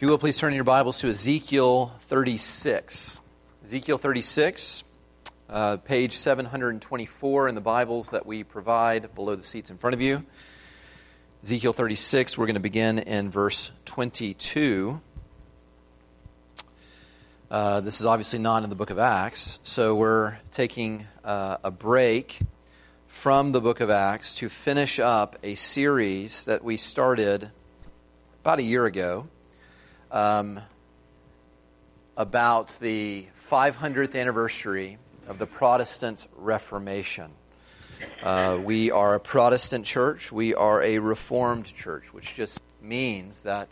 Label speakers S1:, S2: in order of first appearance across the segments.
S1: If you will, please turn your Bibles to Ezekiel 36. Ezekiel 36, uh, page 724 in the Bibles that we provide below the seats in front of you. Ezekiel 36, we're going to begin in verse 22. Uh, this is obviously not in the book of Acts, so we're taking uh, a break from the book of Acts to finish up a series that we started about a year ago um, about the 500th anniversary of the Protestant Reformation. Uh, we are a Protestant church. We are a Reformed church, which just means that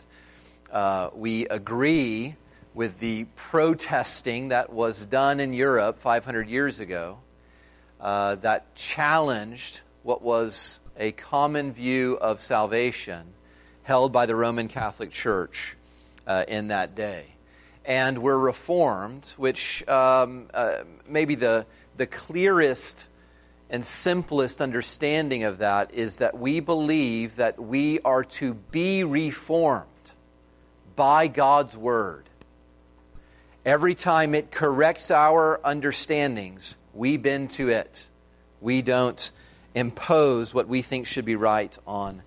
S1: uh, we agree with the protesting that was done in Europe 500 years ago uh, that challenged what was a common view of salvation held by the Roman Catholic Church uh, in that day. And we're reformed, which um, uh, maybe the, the clearest and simplest understanding of that is that we believe that we are to be reformed by God's Word. Every time it corrects our understandings, we bend to it. We don't impose what we think should be right on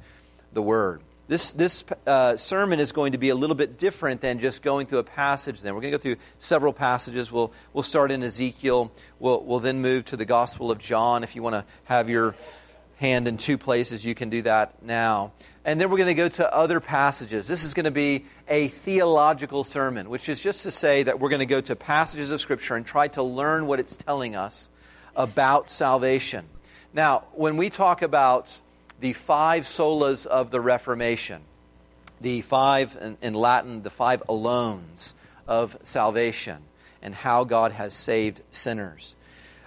S1: the Word. This, this uh, sermon is going to be a little bit different than just going through a passage then. We're going to go through several passages. We'll, we'll start in Ezekiel. We'll, we'll then move to the Gospel of John. If you want to have your hand in two places, you can do that now. And then we're going to go to other passages. This is going to be a theological sermon, which is just to say that we're going to go to passages of Scripture and try to learn what it's telling us about salvation. Now, when we talk about the five solas of the Reformation, the five, in, in Latin, the five alones of salvation, and how God has saved sinners.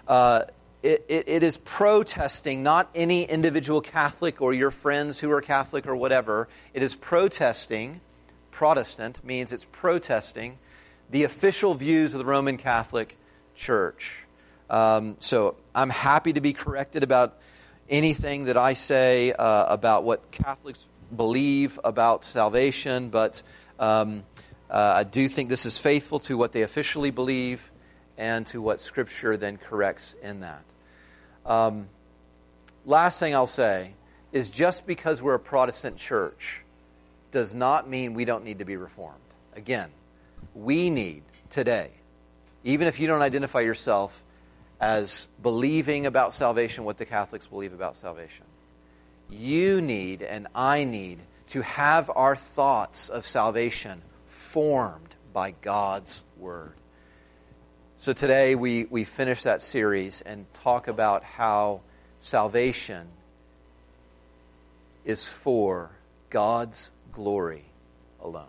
S1: Uh, it, it, it is protesting not any individual Catholic or your friends who are Catholic or whatever. It is protesting, Protestant means it's protesting the official views of the Roman Catholic Church. Um, so I'm happy to be corrected about anything that I say uh, about what Catholics believe about salvation, but um, uh, I do think this is faithful to what they officially believe and to what Scripture then corrects in that. Um, last thing I'll say is just because we're a Protestant church does not mean we don't need to be reformed. Again, we need today, even if you don't identify yourself as believing about salvation what the Catholics believe about salvation. You need and I need to have our thoughts of salvation formed by God's Word. So today we, we finish that series and talk about how salvation is for God's glory alone.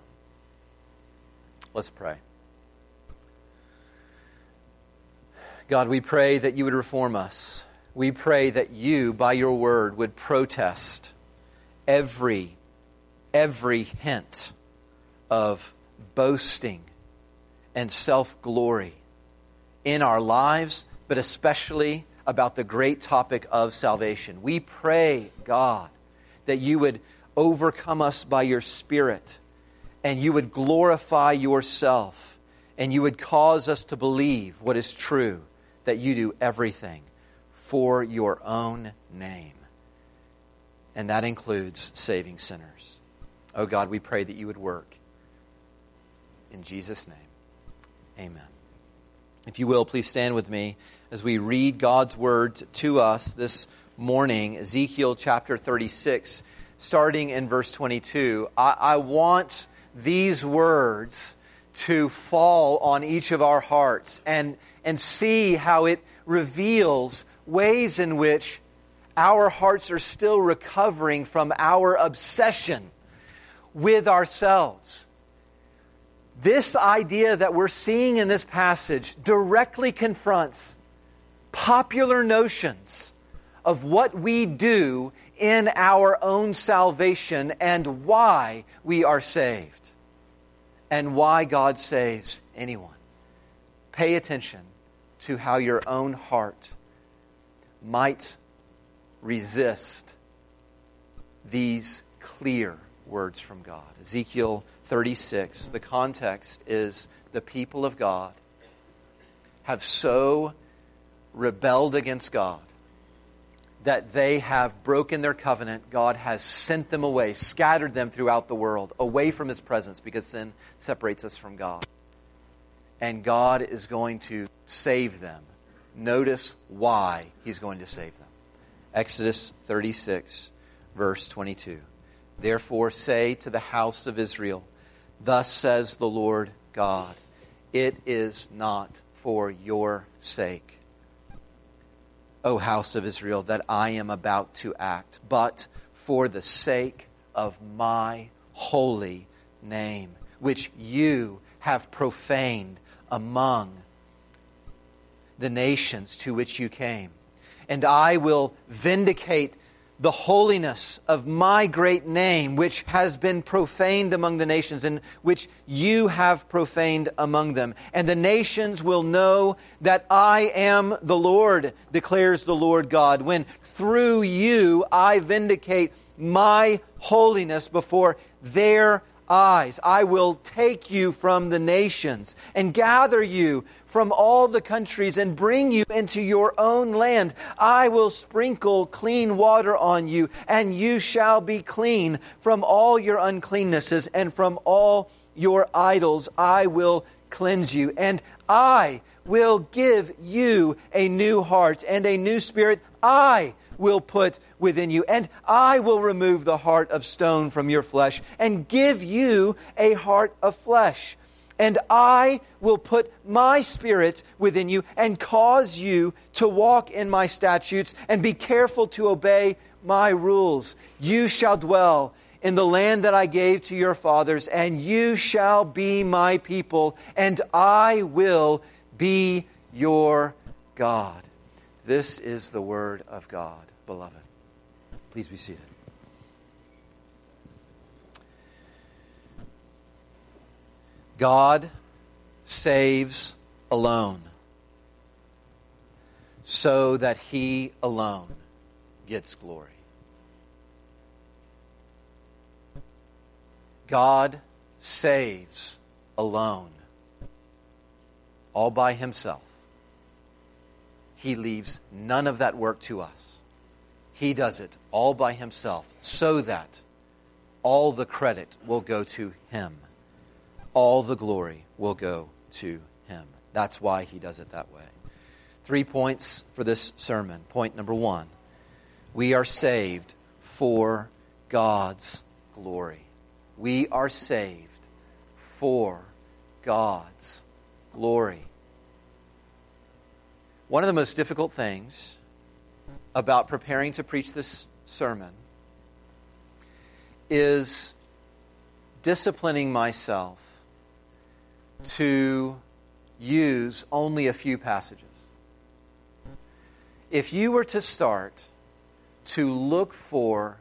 S1: Let's pray. God, we pray that you would reform us. We pray that you, by your word, would protest every, every hint of boasting and self glory in our lives, but especially about the great topic of salvation. We pray, God, that you would overcome us by your Spirit and you would glorify yourself and you would cause us to believe what is true that you do everything for your own name. And that includes saving sinners. Oh God, we pray that you would work. In Jesus' name, amen. If you will, please stand with me as we read God's word to us this morning, Ezekiel chapter 36, starting in verse 22. I, I want these words to fall on each of our hearts and and see how it reveals ways in which our hearts are still recovering from our obsession with ourselves. This idea that we're seeing in this passage directly confronts popular notions of what we do in our own salvation and why we are saved and why God saves anyone. Pay attention to how your own heart might resist these clear words from God. Ezekiel 36, the context is the people of God have so rebelled against God that they have broken their covenant. God has sent them away, scattered them throughout the world, away from His presence because sin separates us from God. And God is going to save them. Notice why He's going to save them. Exodus 36, verse 22. Therefore, say to the house of Israel, Thus says the Lord God, it is not for your sake, O house of Israel, that I am about to act, but for the sake of my holy name, which you have profaned among the nations to which you came. And I will vindicate the holiness of my great name, which has been profaned among the nations, and which you have profaned among them. And the nations will know that I am the Lord, declares the Lord God, when through you I vindicate my holiness before their eyes. I will take you from the nations and gather you from all the countries and bring you into your own land. I will sprinkle clean water on you, and you shall be clean from all your uncleannesses and from all your idols. I will cleanse you, and I will give you a new heart and a new spirit. I will put within you, and I will remove the heart of stone from your flesh and give you a heart of flesh. And I will put my spirit within you and cause you to walk in my statutes and be careful to obey my rules. You shall dwell in the land that I gave to your fathers, and you shall be my people, and I will be your God. This is the word of God, beloved. Please be seated. God saves alone so that he alone gets glory. God saves alone, all by himself. He leaves none of that work to us. He does it all by himself so that all the credit will go to him all the glory will go to him. That's why he does it that way. Three points for this sermon. Point number one we are saved for God's glory. We are saved for God's glory. One of the most difficult things about preparing to preach this sermon is disciplining myself to use only a few passages. If you were to start to look for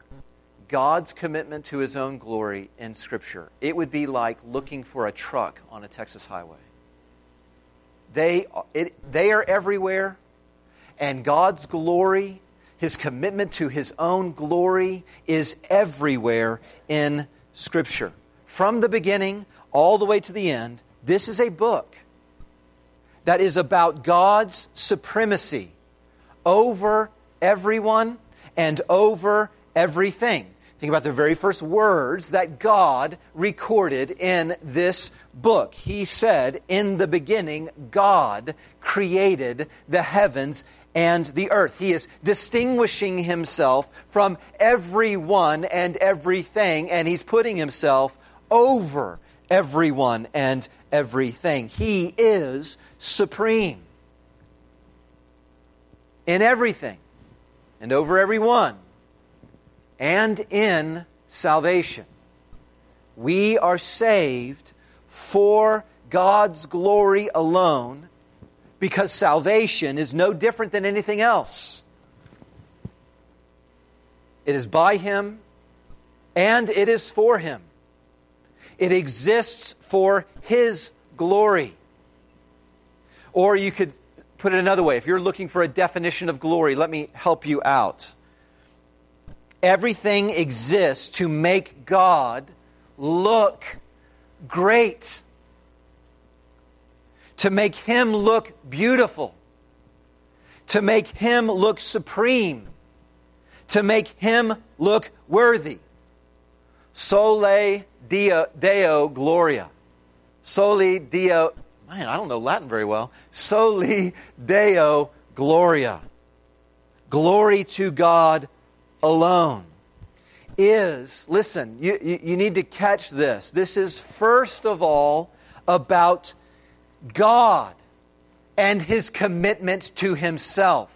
S1: God's commitment to his own glory in Scripture, it would be like looking for a truck on a Texas highway. They, it, they are everywhere, and God's glory, his commitment to his own glory, is everywhere in Scripture. From the beginning all the way to the end, this is a book that is about God's supremacy over everyone and over everything. Think about the very first words that God recorded in this book. He said, In the beginning, God created the heavens and the earth. He is distinguishing himself from everyone and everything, and he's putting himself over everyone and everything. He is supreme in everything and over everyone and in salvation. We are saved for God's glory alone because salvation is no different than anything else. It is by Him and it is for Him. It exists for His glory. Or you could put it another way. If you're looking for a definition of glory, let me help you out. Everything exists to make God look great, to make Him look beautiful, to make Him look supreme, to make Him look worthy. Sole Deo, Deo Gloria. Soli Deo. Man, I don't know Latin very well. Soli Deo Gloria. Glory to God alone is, listen, you, you, you, need to catch this. This is first of all about God and his commitment to himself.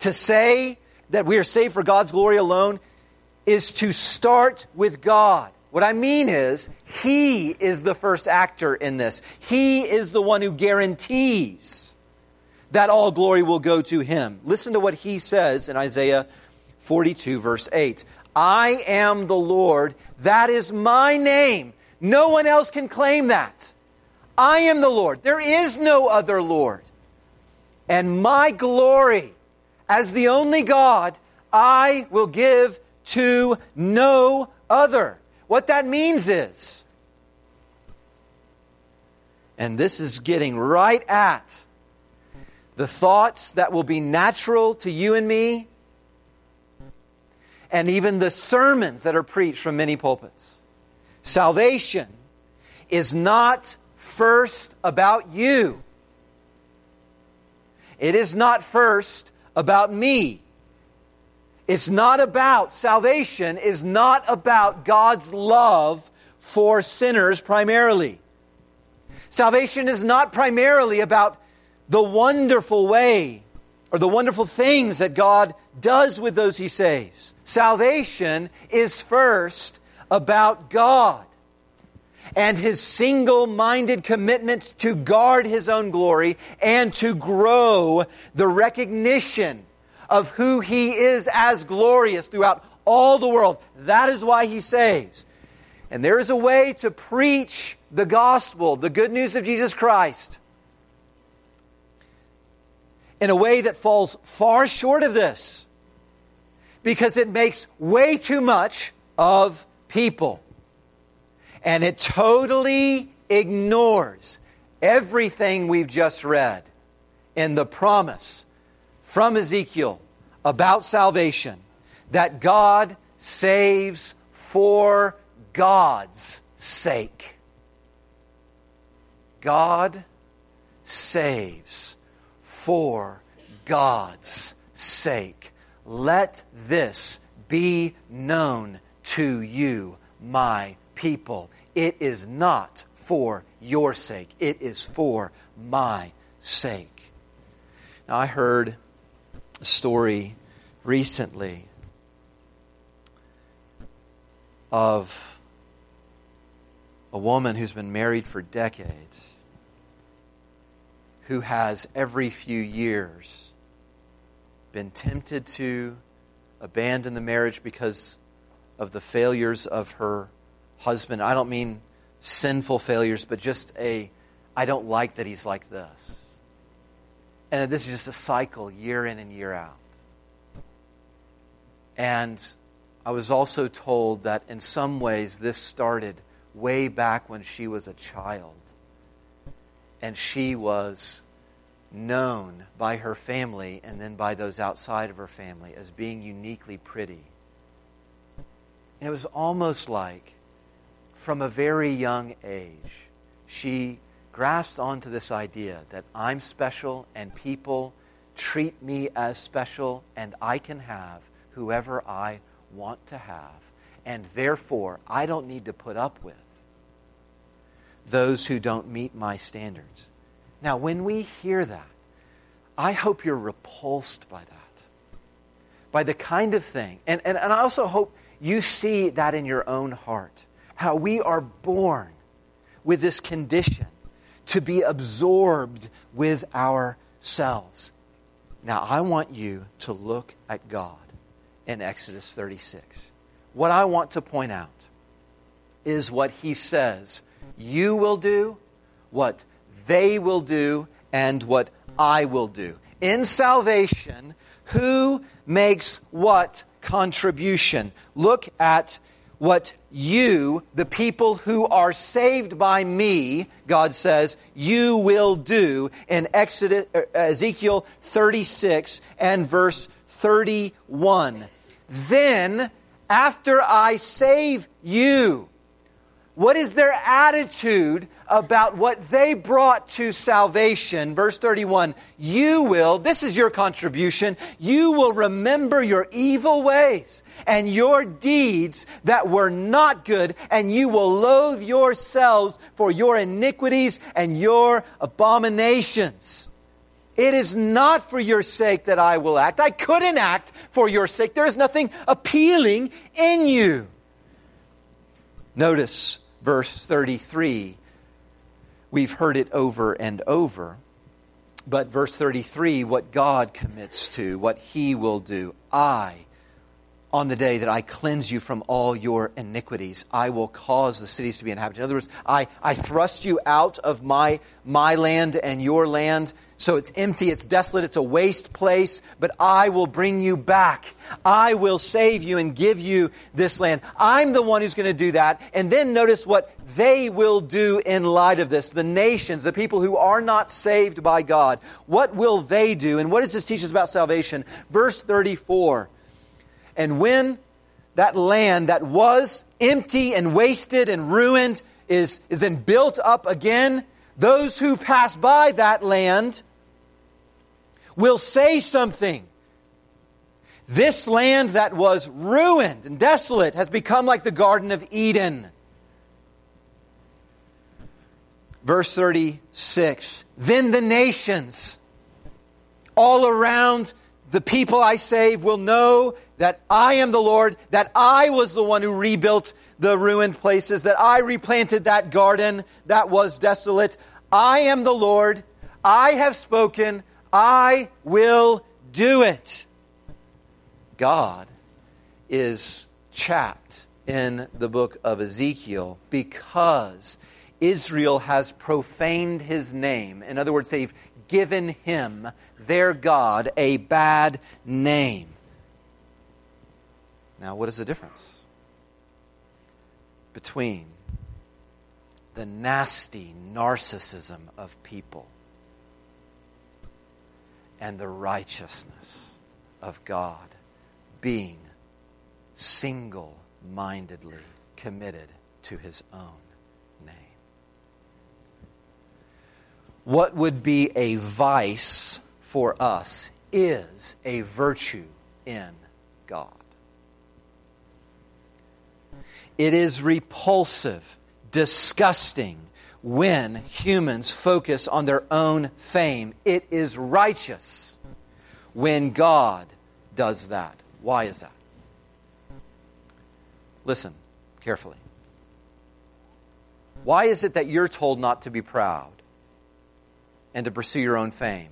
S1: To say that we are saved for God's glory alone is to start with God. What I mean is, He is the first actor in this. He is the one who guarantees that all glory will go to Him. Listen to what He says in Isaiah 42, verse 8. I am the Lord, that is my name. No one else can claim that. I am the Lord. There is no other Lord. And my glory, as the only God, I will give to no other. What that means is, and this is getting right at the thoughts that will be natural to you and me, and even the sermons that are preached from many pulpits. Salvation is not first about you. It is not first about me. It's not about, salvation is not about God's love for sinners primarily. Salvation is not primarily about the wonderful way or the wonderful things that God does with those he saves. Salvation is first about God and his single minded commitment to guard his own glory and to grow the recognition of who he is as glorious throughout all the world. That is why he saves. And there is a way to preach the gospel, the good news of Jesus Christ, in a way that falls far short of this because it makes way too much of people. And it totally ignores everything we've just read in the promise from Ezekiel about salvation that God saves for God's sake. God saves for God's sake. Let this be known to you, my people. It is not for your sake, it is for my sake. Now, I heard a story recently of a woman who's been married for decades who has every few years been tempted to abandon the marriage because of the failures of her husband. I don't mean sinful failures, but just a, I don't like that he's like this. And this is just a cycle year in and year out. And I was also told that in some ways this started way back when she was a child. And she was known by her family and then by those outside of her family as being uniquely pretty. And it was almost like from a very young age, she grasped onto this idea that I'm special and people treat me as special and I can have whoever I want to have. And therefore, I don't need to put up with those who don't meet my standards. Now, when we hear that, I hope you're repulsed by that, by the kind of thing. And, and, and I also hope you see that in your own heart, how we are born with this condition to be absorbed with ourselves. Now, I want you to look at God in Exodus 36. What I want to point out is what he says you will do, what they will do, and what I will do. In salvation, who makes what contribution. Look at what you, the people who are saved by me, God says, you will do in Exodus, uh, Ezekiel 36 and verse 31. Then, after I save you, what is their attitude about what they brought to salvation? Verse 31 You will, this is your contribution, you will remember your evil ways and your deeds that were not good, and you will loathe yourselves for your iniquities and your abominations. It is not for your sake that I will act. I couldn't act for your sake. There is nothing appealing in you. Notice verse 33. We've heard it over and over. But verse 33, what God commits to, what He will do. I, on the day that I cleanse you from all your iniquities, I will cause the cities to be inhabited. In other words, I, I thrust you out of my, my land and your land so it's empty, it's desolate, it's a waste place, but I will bring you back. I will save you and give you this land. I'm the one who's going to do that. And then notice what they will do in light of this. The nations, the people who are not saved by God, what will they do? And what does this teach us about salvation? Verse 34. And when that land that was empty and wasted and ruined is, is then built up again, those who pass by that land will say something. This land that was ruined and desolate has become like the Garden of Eden. Verse 36 Then the nations all around the people I save will know that I am the Lord, that I was the one who rebuilt the ruined places, that I replanted that garden that was desolate. I am the Lord. I have spoken. I will do it. God is chapped in the book of Ezekiel because Israel has profaned his name. In other words, they've given him, their God, a bad name. Now, what is the difference between the nasty narcissism of people and the righteousness of God being single mindedly committed to his own name. What would be a vice for us is a virtue in God. It is repulsive, disgusting, when humans focus on their own fame. It is righteous when God does that. Why is that? Listen carefully. Why is it that you're told not to be proud and to pursue your own fame,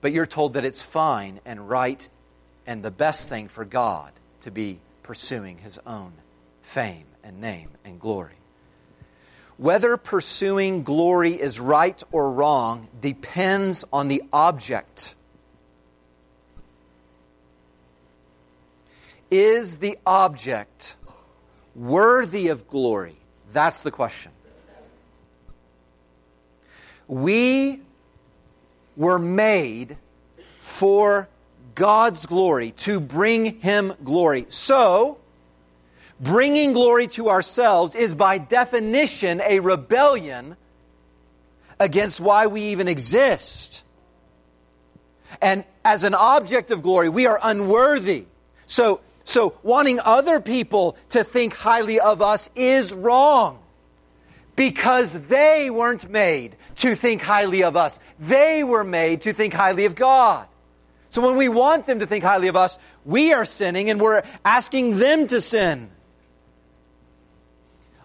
S1: but you're told that it's fine and right and the best thing for God to be pursuing his own fame and name and glory? Whether pursuing glory is right or wrong depends on the object. Is the object worthy of glory? That's the question. We were made for God's glory, to bring Him glory. So, bringing glory to ourselves is by definition a rebellion against why we even exist. And as an object of glory, we are unworthy. So, so wanting other people to think highly of us is wrong because they weren't made to think highly of us. They were made to think highly of God. So when we want them to think highly of us, we are sinning and we're asking them to sin.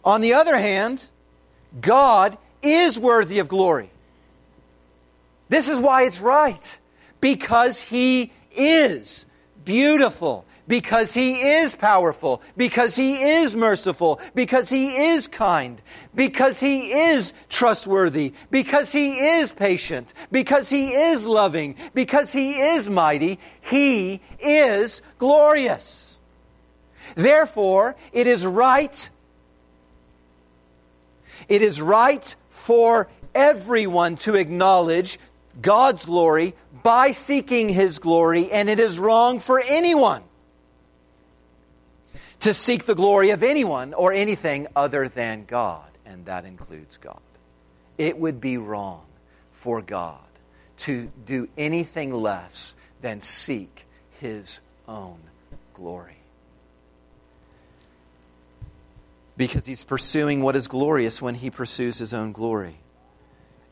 S1: On the other hand, God is worthy of glory. This is why it's right. Because He is beautiful, because He is powerful, because He is merciful, because He is kind, because He is trustworthy, because He is patient, because He is loving, because He is mighty. He is glorious. Therefore, it is right. It is right for everyone to acknowledge God's glory by seeking His glory, and it is wrong for anyone to seek the glory of anyone or anything other than God, and that includes God. It would be wrong for God to do anything less than seek His own glory. Because He's pursuing what is glorious when He pursues His own glory.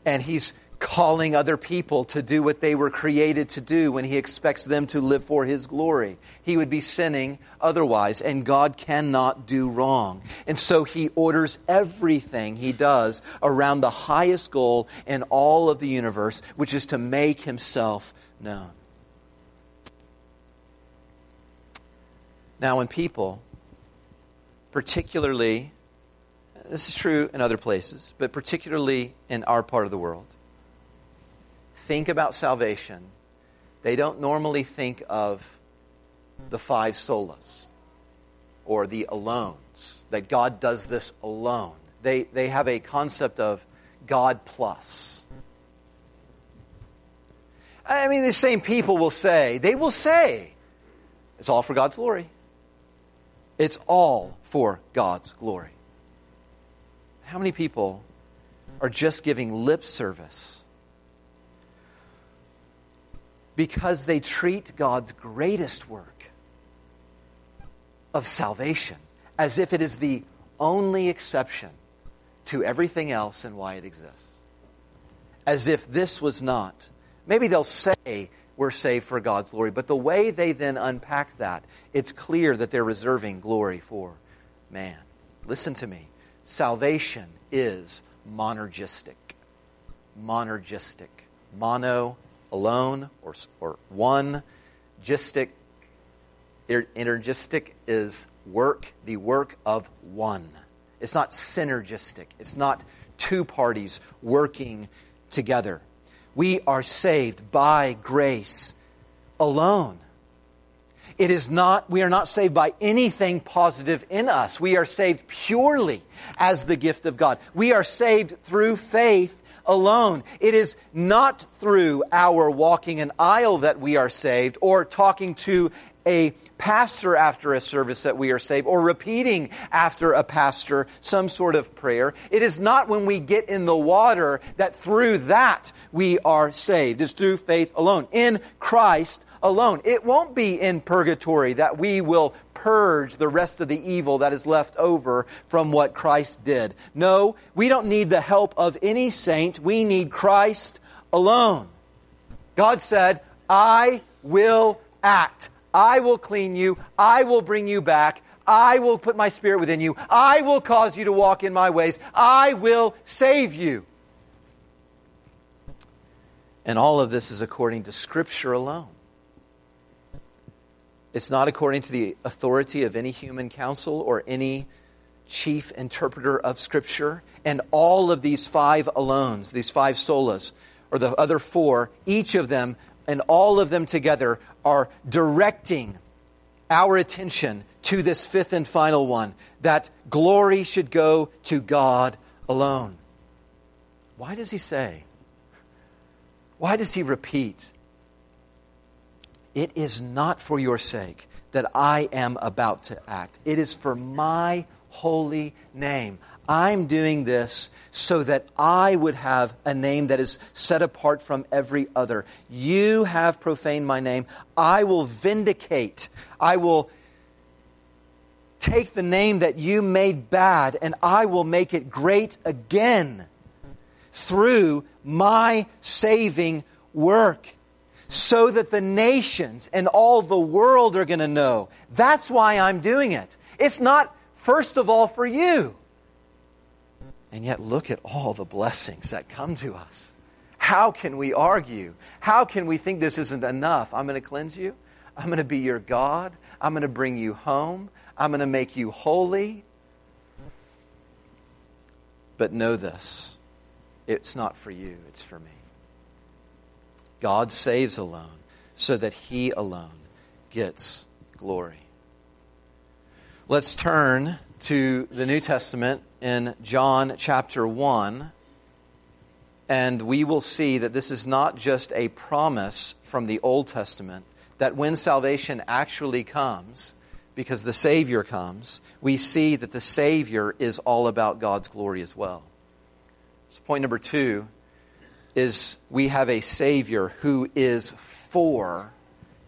S1: And He's calling other people to do what they were created to do when he expects them to live for his glory. He would be sinning otherwise, and God cannot do wrong. And so he orders everything he does around the highest goal in all of the universe, which is to make himself known. Now, when people, particularly, this is true in other places, but particularly in our part of the world, think about salvation, they don't normally think of the five solas or the alones, that God does this alone. They, they have a concept of God plus. I mean, the same people will say, they will say, it's all for God's glory. It's all for God's glory. How many people are just giving lip service because they treat God's greatest work of salvation as if it is the only exception to everything else and why it exists. As if this was not. Maybe they'll say we're saved for God's glory, but the way they then unpack that, it's clear that they're reserving glory for man. Listen to me. Salvation is monergistic. Monergistic. Mono alone or, or one. Gistic, er, energistic is work, the work of one. It's not synergistic. It's not two parties working together. We are saved by grace alone. It is not, we are not saved by anything positive in us. We are saved purely as the gift of God. We are saved through faith alone. It is not through our walking an aisle that we are saved or talking to a pastor after a service that we are saved or repeating after a pastor some sort of prayer. It is not when we get in the water that through that we are saved. It's through faith alone. In Christ alone. It won't be in purgatory that we will purge the rest of the evil that is left over from what Christ did. No, we don't need the help of any saint. We need Christ alone. God said, I will act. I will clean you. I will bring you back. I will put my spirit within you. I will cause you to walk in my ways. I will save you. And all of this is according to Scripture alone. It's not according to the authority of any human council or any chief interpreter of Scripture. And all of these five alones, these five solas, or the other four, each of them and all of them together are directing our attention to this fifth and final one that glory should go to God alone. Why does he say? Why does he repeat? It is not for your sake that I am about to act. It is for my holy name. I'm doing this so that I would have a name that is set apart from every other. You have profaned my name. I will vindicate. I will take the name that you made bad and I will make it great again through my saving work so that the nations and all the world are going to know. That's why I'm doing it. It's not, first of all, for you. And yet, look at all the blessings that come to us. How can we argue? How can we think this isn't enough? I'm going to cleanse you. I'm going to be your God. I'm going to bring you home. I'm going to make you holy. But know this it's not for you, it's for me. God saves alone so that he alone gets glory. Let's turn to the New Testament in John chapter 1, and we will see that this is not just a promise from the Old Testament, that when salvation actually comes, because the Savior comes, we see that the Savior is all about God's glory as well. So, point number two is we have a Savior who is for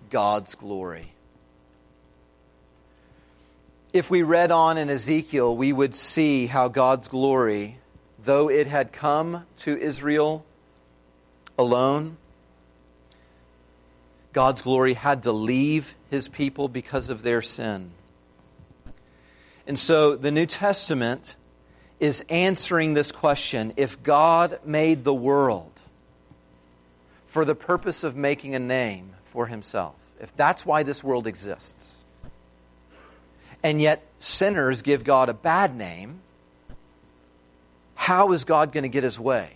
S1: God's glory. If we read on in Ezekiel, we would see how God's glory, though it had come to Israel alone, God's glory had to leave his people because of their sin. And so the New Testament is answering this question if God made the world for the purpose of making a name for himself, if that's why this world exists, and yet sinners give God a bad name, how is God going to get his way?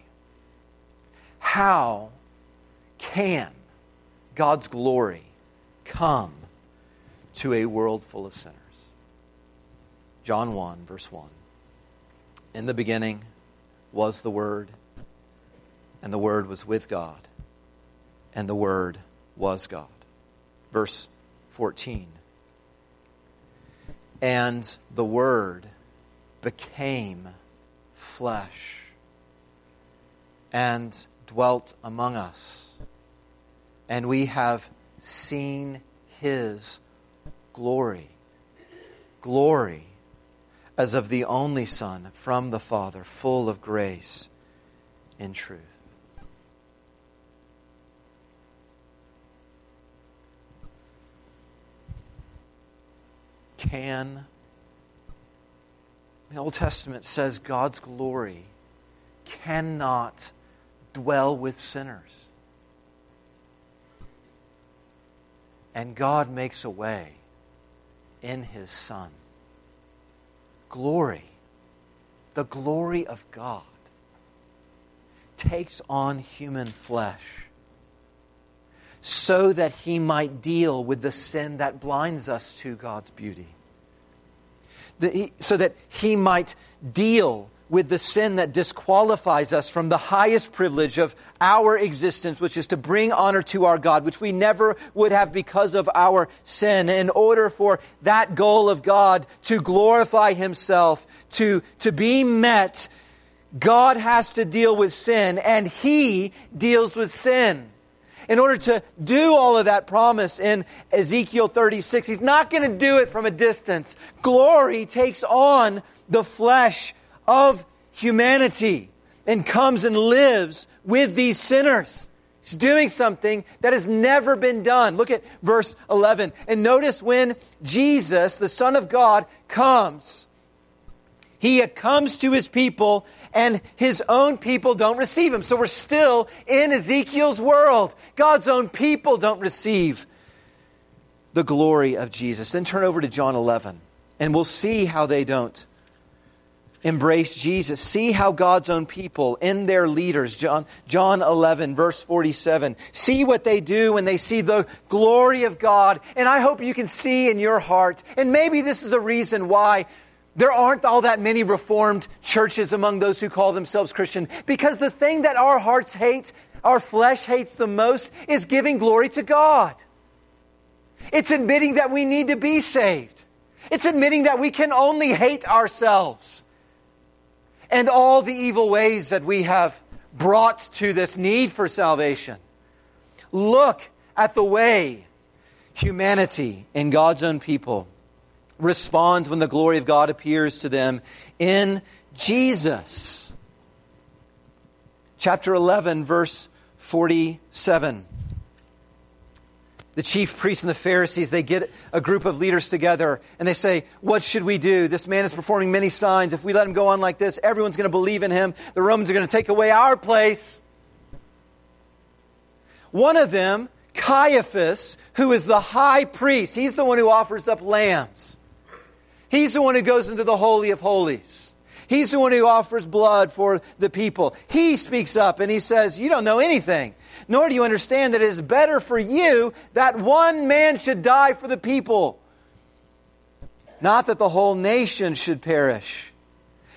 S1: How can God's glory come to a world full of sinners? John 1, verse 1. In the beginning was the Word, and the Word was with God, and the Word was God. Verse 14. And the Word became flesh and dwelt among us, and we have seen His glory. Glory as of the only Son from the Father, full of grace and truth. Can. The Old Testament says God's glory cannot dwell with sinners. And God makes a way in His Son. Glory, the glory of God, takes on human flesh so that he might deal with the sin that blinds us to God's beauty. so that he might deal with the sin that disqualifies us from the highest privilege of our existence, which is to bring honor to our God, which we never would have because of our sin. In order for that goal of God to glorify Himself, to, to be met, God has to deal with sin, and He deals with sin. In order to do all of that promise in Ezekiel 36, He's not going to do it from a distance. Glory takes on the flesh of humanity and comes and lives with these sinners. He's doing something that has never been done. Look at verse 11. And notice when Jesus, the Son of God, comes, he comes to his people and his own people don't receive him. So we're still in Ezekiel's world. God's own people don't receive the glory of Jesus. Then turn over to John 11 and we'll see how they don't embrace Jesus. See how God's own people in their leaders, John, John 11, verse 47, see what they do when they see the glory of God. And I hope you can see in your heart, and maybe this is a reason why there aren't all that many reformed churches among those who call themselves Christian, because the thing that our hearts hate, our flesh hates the most, is giving glory to God. It's admitting that we need to be saved. It's admitting that we can only hate ourselves and all the evil ways that we have brought to this need for salvation. Look at the way humanity and God's own people responds when the glory of God appears to them in Jesus. Chapter 11, verse 47 the chief priests and the Pharisees, they get a group of leaders together and they say, What should we do? This man is performing many signs. If we let him go on like this, everyone's going to believe in him. The Romans are going to take away our place. One of them Caiaphas, who is the high priest, he's the one who offers up lambs. He's the one who goes into the Holy of Holies. He's the one who offers blood for the people. He speaks up and he says, You don't know anything, nor do you understand that it is better for you that one man should die for the people, not that the whole nation should perish.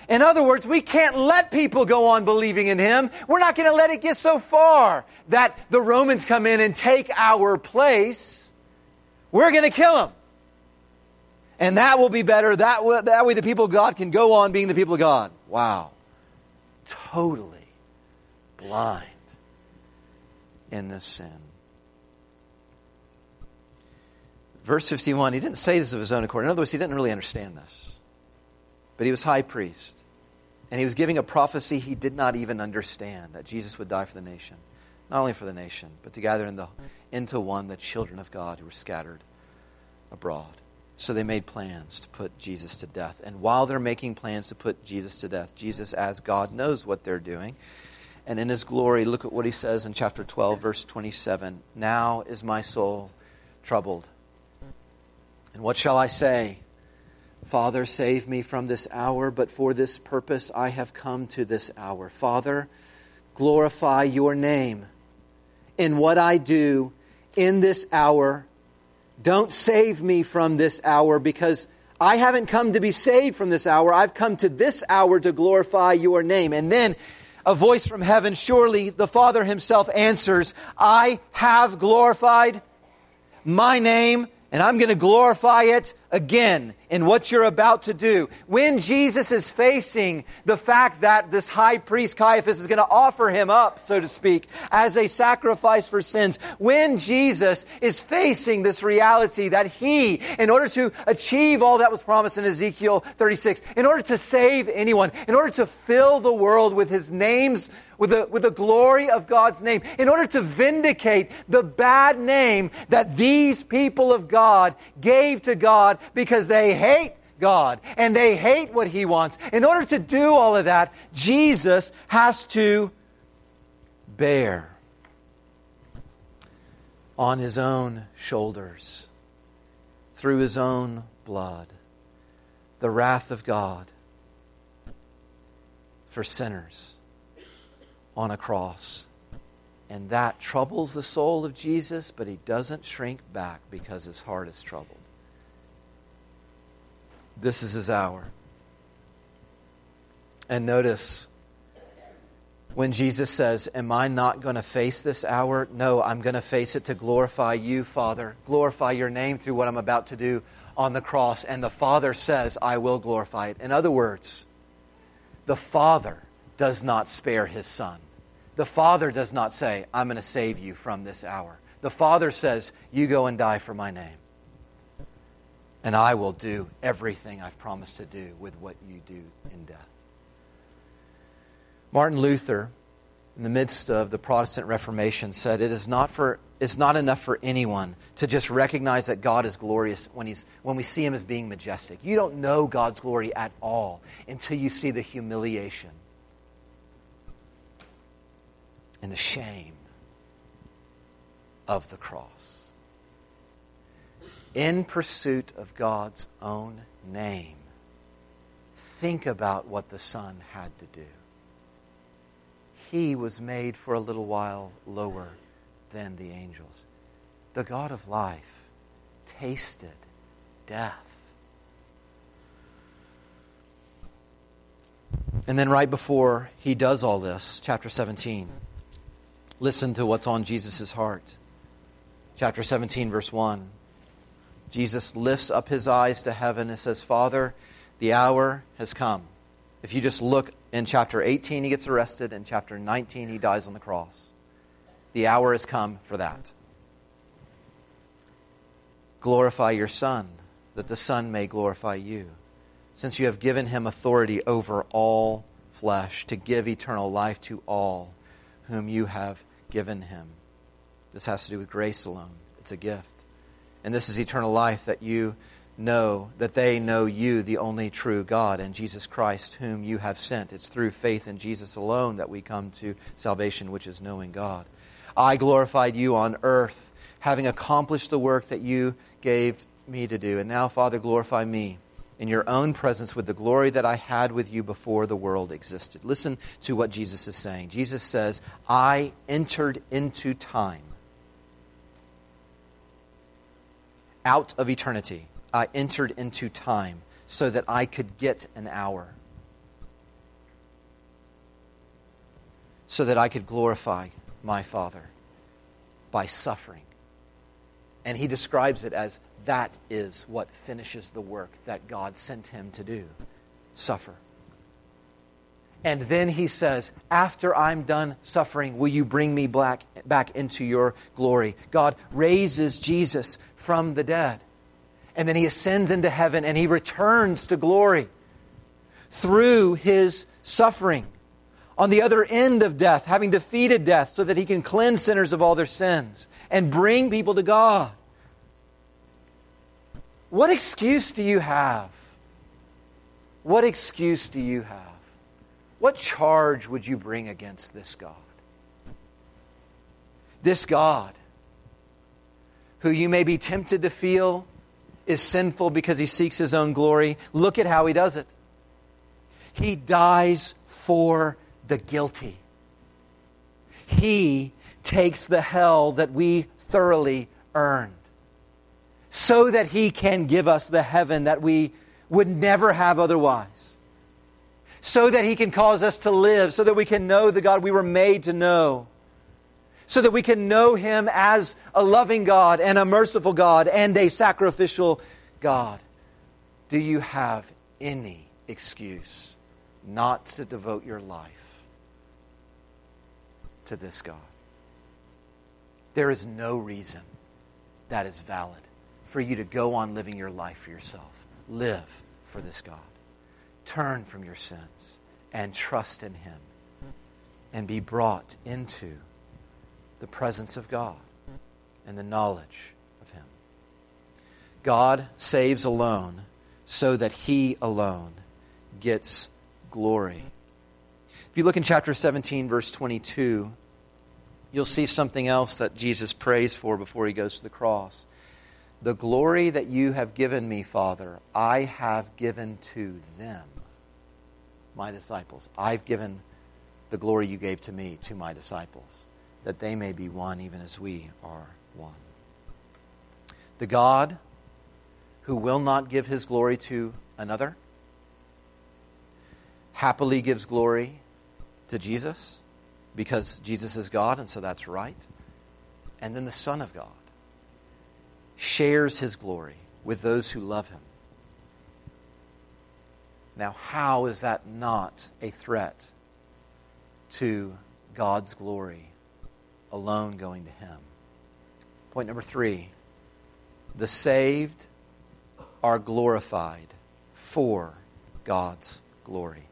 S1: In other words, we can't let people go on believing in him. We're not going to let it get so far that the Romans come in and take our place. We're going to kill him. And that will be better. That, will, that way the people of God can go on being the people of God. Wow. Totally blind in this sin. Verse 51, he didn't say this of his own accord. In other words, he didn't really understand this. But he was high priest. And he was giving a prophecy he did not even understand that Jesus would die for the nation. Not only for the nation, but to gather in the, into one the children of God who were scattered abroad. So they made plans to put Jesus to death. And while they're making plans to put Jesus to death, Jesus, as God, knows what they're doing. And in his glory, look at what he says in chapter 12, verse 27 Now is my soul troubled. And what shall I say? Father, save me from this hour, but for this purpose I have come to this hour. Father, glorify your name in what I do in this hour. Don't save me from this hour because I haven't come to be saved from this hour. I've come to this hour to glorify your name. And then a voice from heaven, surely the Father himself answers, I have glorified my name and I'm going to glorify it again in what you're about to do. When Jesus is facing the fact that this high priest Caiaphas is going to offer him up, so to speak, as a sacrifice for sins, when Jesus is facing this reality that he, in order to achieve all that was promised in Ezekiel 36, in order to save anyone, in order to fill the world with his name's with the, with the glory of God's name, in order to vindicate the bad name that these people of God gave to God because they hate God and they hate what He wants. In order to do all of that, Jesus has to bear on His own shoulders, through His own blood, the wrath of God for sinners on a cross. And that troubles the soul of Jesus, but he doesn't shrink back because his heart is troubled. This is his hour. And notice when Jesus says, Am I not going to face this hour? No, I'm going to face it to glorify you, Father. Glorify your name through what I'm about to do on the cross. And the Father says, I will glorify it. In other words, the Father does not spare his Son. The Father does not say, I'm going to save you from this hour. The Father says, You go and die for my name. And I will do everything I've promised to do with what you do in death. Martin Luther, in the midst of the Protestant Reformation, said, It is not, for, it's not enough for anyone to just recognize that God is glorious when, he's, when we see him as being majestic. You don't know God's glory at all until you see the humiliation and the shame of the cross. In pursuit of God's own name, think about what the Son had to do. He was made for a little while lower than the angels. The God of life tasted death. And then, right before he does all this, chapter 17 listen to what's on Jesus' heart. Chapter 17, verse 1. Jesus lifts up his eyes to heaven and says, Father, the hour has come. If you just look in chapter 18, he gets arrested. In chapter 19, he dies on the cross. The hour has come for that. Glorify your Son, that the Son may glorify you, since you have given him authority over all flesh to give eternal life to all whom you have given him. This has to do with grace alone. It's a gift. And this is eternal life that you know, that they know you, the only true God, and Jesus Christ, whom you have sent. It's through faith in Jesus alone that we come to salvation, which is knowing God. I glorified you on earth having accomplished the work that you gave me to do. And now, Father, glorify me in your own presence with the glory that I had with you before the world existed. Listen to what Jesus is saying. Jesus says, I entered into time. Out of eternity, I entered into time so that I could get an hour. So that I could glorify my Father by suffering. And he describes it as that is what finishes the work that God sent him to do suffer. And then he says, After I'm done suffering, will you bring me back, back into your glory? God raises Jesus from the dead. And then he ascends into heaven and he returns to glory through his suffering. On the other end of death, having defeated death so that he can cleanse sinners of all their sins and bring people to God. What excuse do you have? What excuse do you have? What charge would you bring against this God? This God, who you may be tempted to feel is sinful because he seeks his own glory, look at how he does it. He dies for the guilty. He takes the hell that we thoroughly earned so that He can give us the heaven that we would never have otherwise. So that He can cause us to live, so that we can know the God we were made to know. So that we can know Him as a loving God and a merciful God and a sacrificial God. Do you have any excuse not to devote your life to this God? There is no reason that is valid for you to go on living your life for yourself. Live for this God. Turn from your sins and trust in Him and be brought into the presence of God and the knowledge of Him. God saves alone so that He alone gets glory. If you look in chapter 17, verse 22, you'll see something else that Jesus prays for before He goes to the cross. The glory that you have given me, Father, I have given to them, my disciples. I've given the glory you gave to me to my disciples, that they may be one even as we are one. The God who will not give his glory to another happily gives glory to Jesus because Jesus is God, and so that's right. And then the Son of God shares his glory with those who love him. Now, how is that not a threat to God's glory alone going to him? Point number three the saved are glorified for God's glory.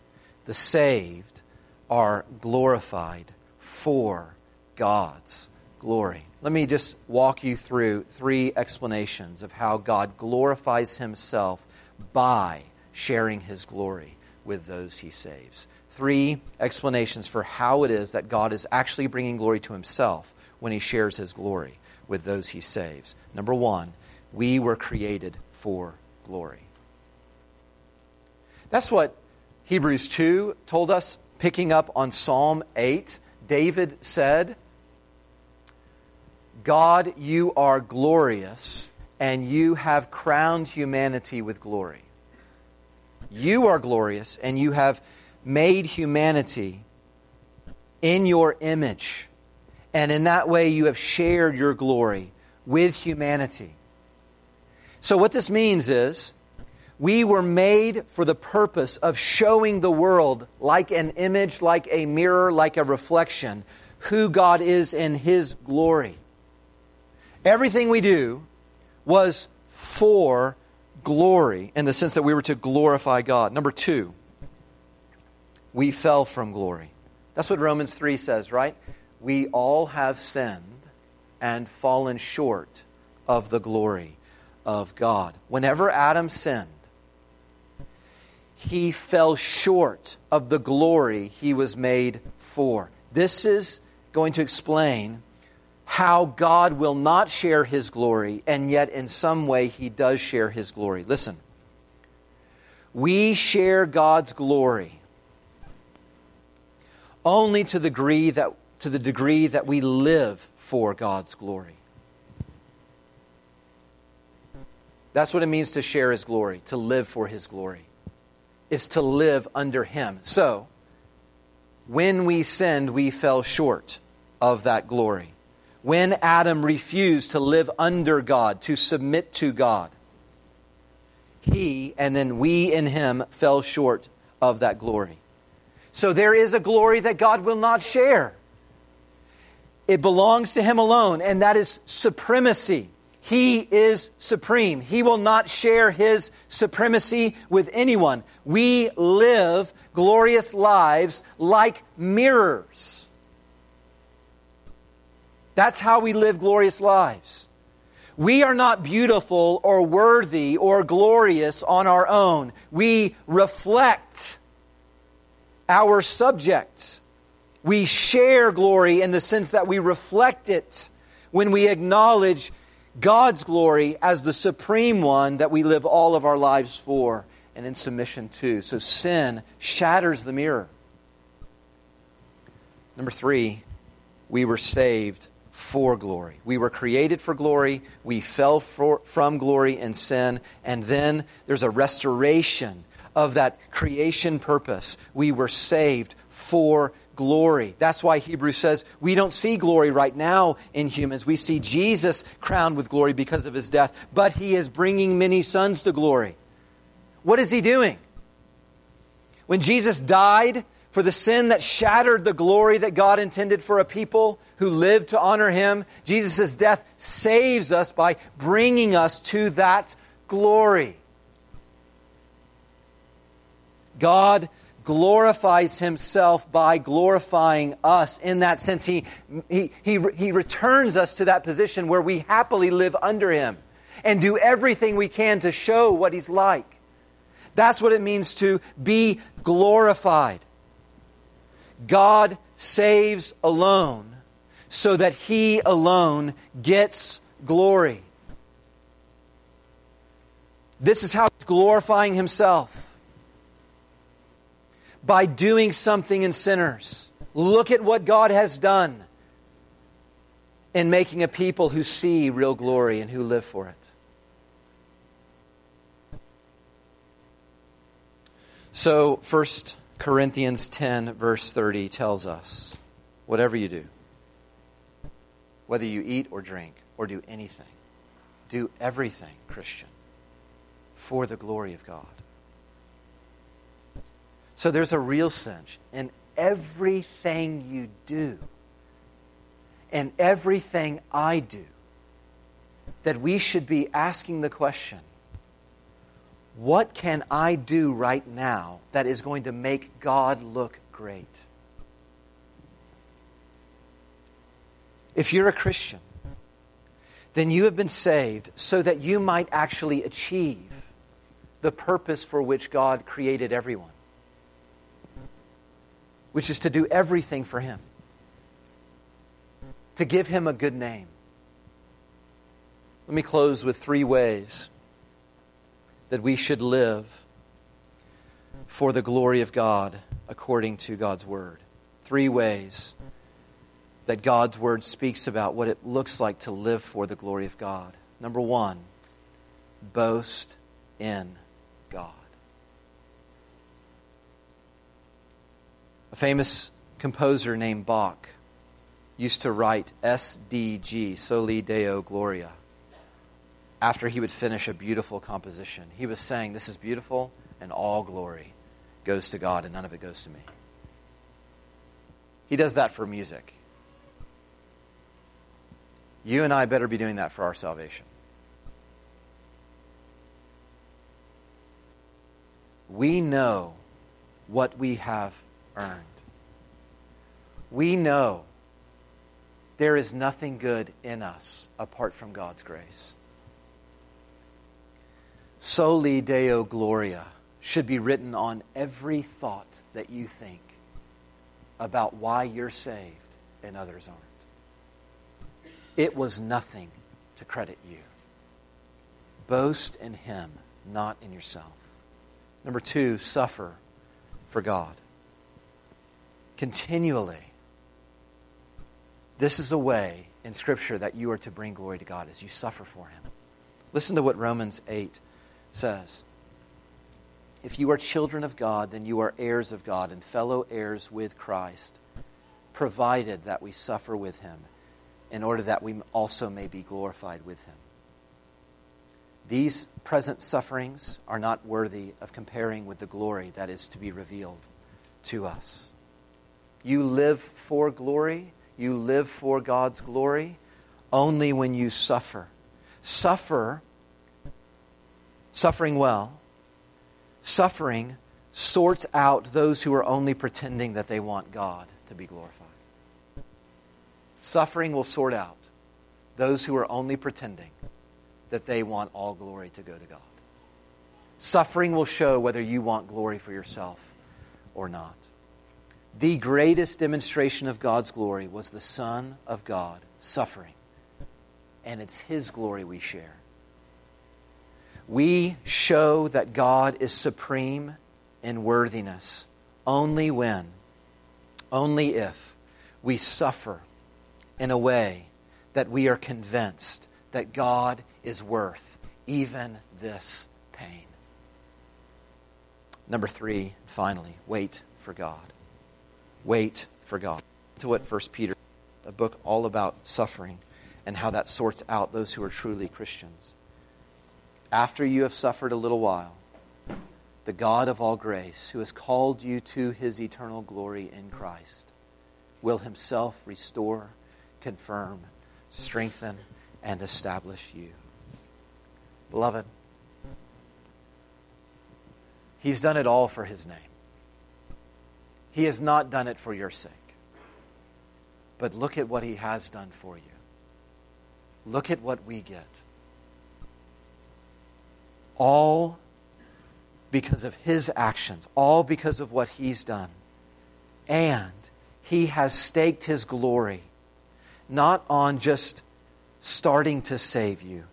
S1: The saved are glorified for God's glory. Let me just walk you through three explanations of how God glorifies himself by sharing his glory with those he saves. Three explanations for how it is that God is actually bringing glory to himself when he shares his glory with those he saves. Number one, we were created for glory. That's what Hebrews 2 told us, picking up on Psalm 8. David said, God, you are glorious, and you have crowned humanity with glory. You are glorious, and you have made humanity in your image. And in that way, you have shared your glory with humanity. So, what this means is we were made for the purpose of showing the world, like an image, like a mirror, like a reflection, who God is in His glory. Everything we do was for glory in the sense that we were to glorify God. Number two, we fell from glory. That's what Romans 3 says, right? We all have sinned and fallen short of the glory of God. Whenever Adam sinned, he fell short of the glory he was made for. This is going to explain how God will not share his glory, and yet in some way he does share his glory. Listen, we share God's glory only to the degree that, to the degree that we live for God's glory. That's what it means to share his glory, to live for his glory, is to live under him. So, when we sinned, we fell short of that glory. When Adam refused to live under God, to submit to God, he and then we in him fell short of that glory. So there is a glory that God will not share. It belongs to him alone, and that is supremacy. He is supreme. He will not share his supremacy with anyone. We live glorious lives like mirrors. That's how we live glorious lives. We are not beautiful or worthy or glorious on our own. We reflect our subjects. We share glory in the sense that we reflect it when we acknowledge God's glory as the supreme one that we live all of our lives for and in submission to. So sin shatters the mirror. Number three, we were saved for glory. We were created for glory. We fell for, from glory in sin. And then there's a restoration of that creation purpose. We were saved for glory. That's why Hebrews says we don't see glory right now in humans. We see Jesus crowned with glory because of his death, but he is bringing many sons to glory. What is he doing? When Jesus died for the sin that shattered the glory that God intended for a people who lived to honor him, Jesus' death saves us by bringing us to that glory. God glorifies himself by glorifying us. In that sense, he, he, he, he returns us to that position where we happily live under him and do everything we can to show what he's like. That's what it means to be glorified. God saves alone so that he alone gets glory. This is how he's glorifying himself by doing something in sinners. Look at what God has done in making a people who see real glory and who live for it. So, 1 Corinthians 10, verse 30 tells us whatever you do, whether you eat or drink or do anything, do everything, Christian, for the glory of God. So there's a real sense in everything you do and everything I do that we should be asking the question what can I do right now that is going to make God look great? If you're a Christian, then you have been saved so that you might actually achieve the purpose for which God created everyone which is to do everything for Him, to give Him a good name. Let me close with three ways that we should live for the glory of God according to God's Word. Three ways that God's Word speaks about what it looks like to live for the glory of God. Number one, boast in God. A famous composer named Bach used to write SDG, Soli Deo Gloria, after he would finish a beautiful composition. He was saying, This is beautiful, and all glory goes to God, and none of it goes to me. He does that for music. You and I better be doing that for our salvation. We know what we have earned. We know there is nothing good in us apart from God's grace. Soli Deo Gloria should be written on every thought that you think about why you're saved and others aren't. it was nothing to credit you. Boast in Him, not in yourself. Number two, suffer for God. Continually. This is a way in Scripture that you are to bring glory to God as you suffer for Him. Listen to what Romans 8 says. If you are children of God, then you are heirs of God and fellow heirs with Christ, provided that we suffer with Him, in order that we also may be glorified with Him. These present sufferings are not worthy of comparing with the glory that is to be revealed to us. You live for glory, you live for God's glory only when you suffer. Suffer, suffering well, suffering sorts out those who are only pretending that they want God to be glorified. Suffering will sort out those who are only pretending that they want all glory to go to God. Suffering will show whether you want glory for yourself or not. The greatest demonstration of God's glory was the Son of God suffering, and it's His glory we share. We show that God is supreme in worthiness only when, only if, we suffer in a way that we are convinced that God is worth even this pain. Number three, finally, wait for God. Wait for God. To what First Peter, a book all about suffering and how that sorts out those who are truly Christians. After you have suffered a little while, the God of all grace, who has called you to his eternal glory in Christ, will himself restore, confirm, strengthen, and establish you. Beloved, He's done it all for His name. He has not done it for your sake. But look at what He has done for you. Look at what we get. All because of His actions, all because of what He's done. And He has staked His glory not on just starting to save you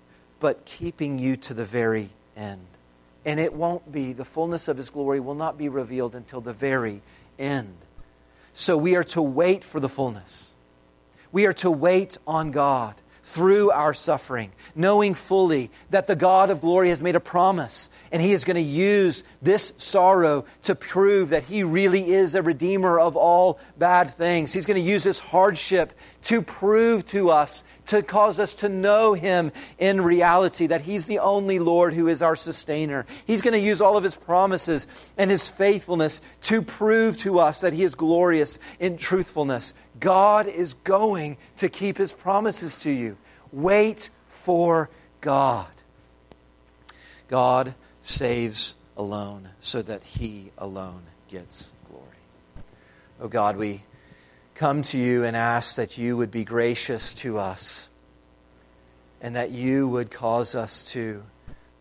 S1: but keeping you to the very end. And it won't be, the fullness of His glory will not be revealed until the very end. So we are to wait for the fullness. We are to wait on God through our suffering, knowing fully that the God of glory has made a promise and He is going to use this sorrow to prove that He really is a redeemer of all bad things. He's going to use this hardship to prove to us, to cause us to know Him in reality, that He's the only Lord who is our sustainer. He's going to use all of His promises and His faithfulness to prove to us that He is glorious in truthfulness. God is going to keep his promises to you. Wait for God. God saves alone so that he alone gets glory. Oh God, we come to you and ask that you would be gracious to us and that you would cause us to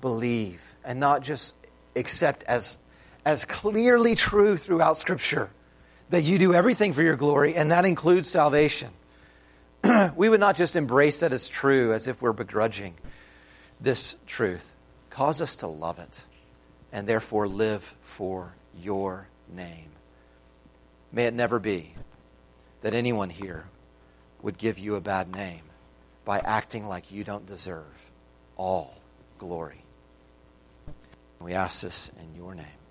S1: believe and not just accept as, as clearly true throughout Scripture that you do everything for your glory, and that includes salvation. we would not just embrace that as true as if we're begrudging this truth. Cause us to love it and therefore live for your name. May it never be that anyone here would give you a bad name by acting like you don't deserve all glory. We ask this in your name.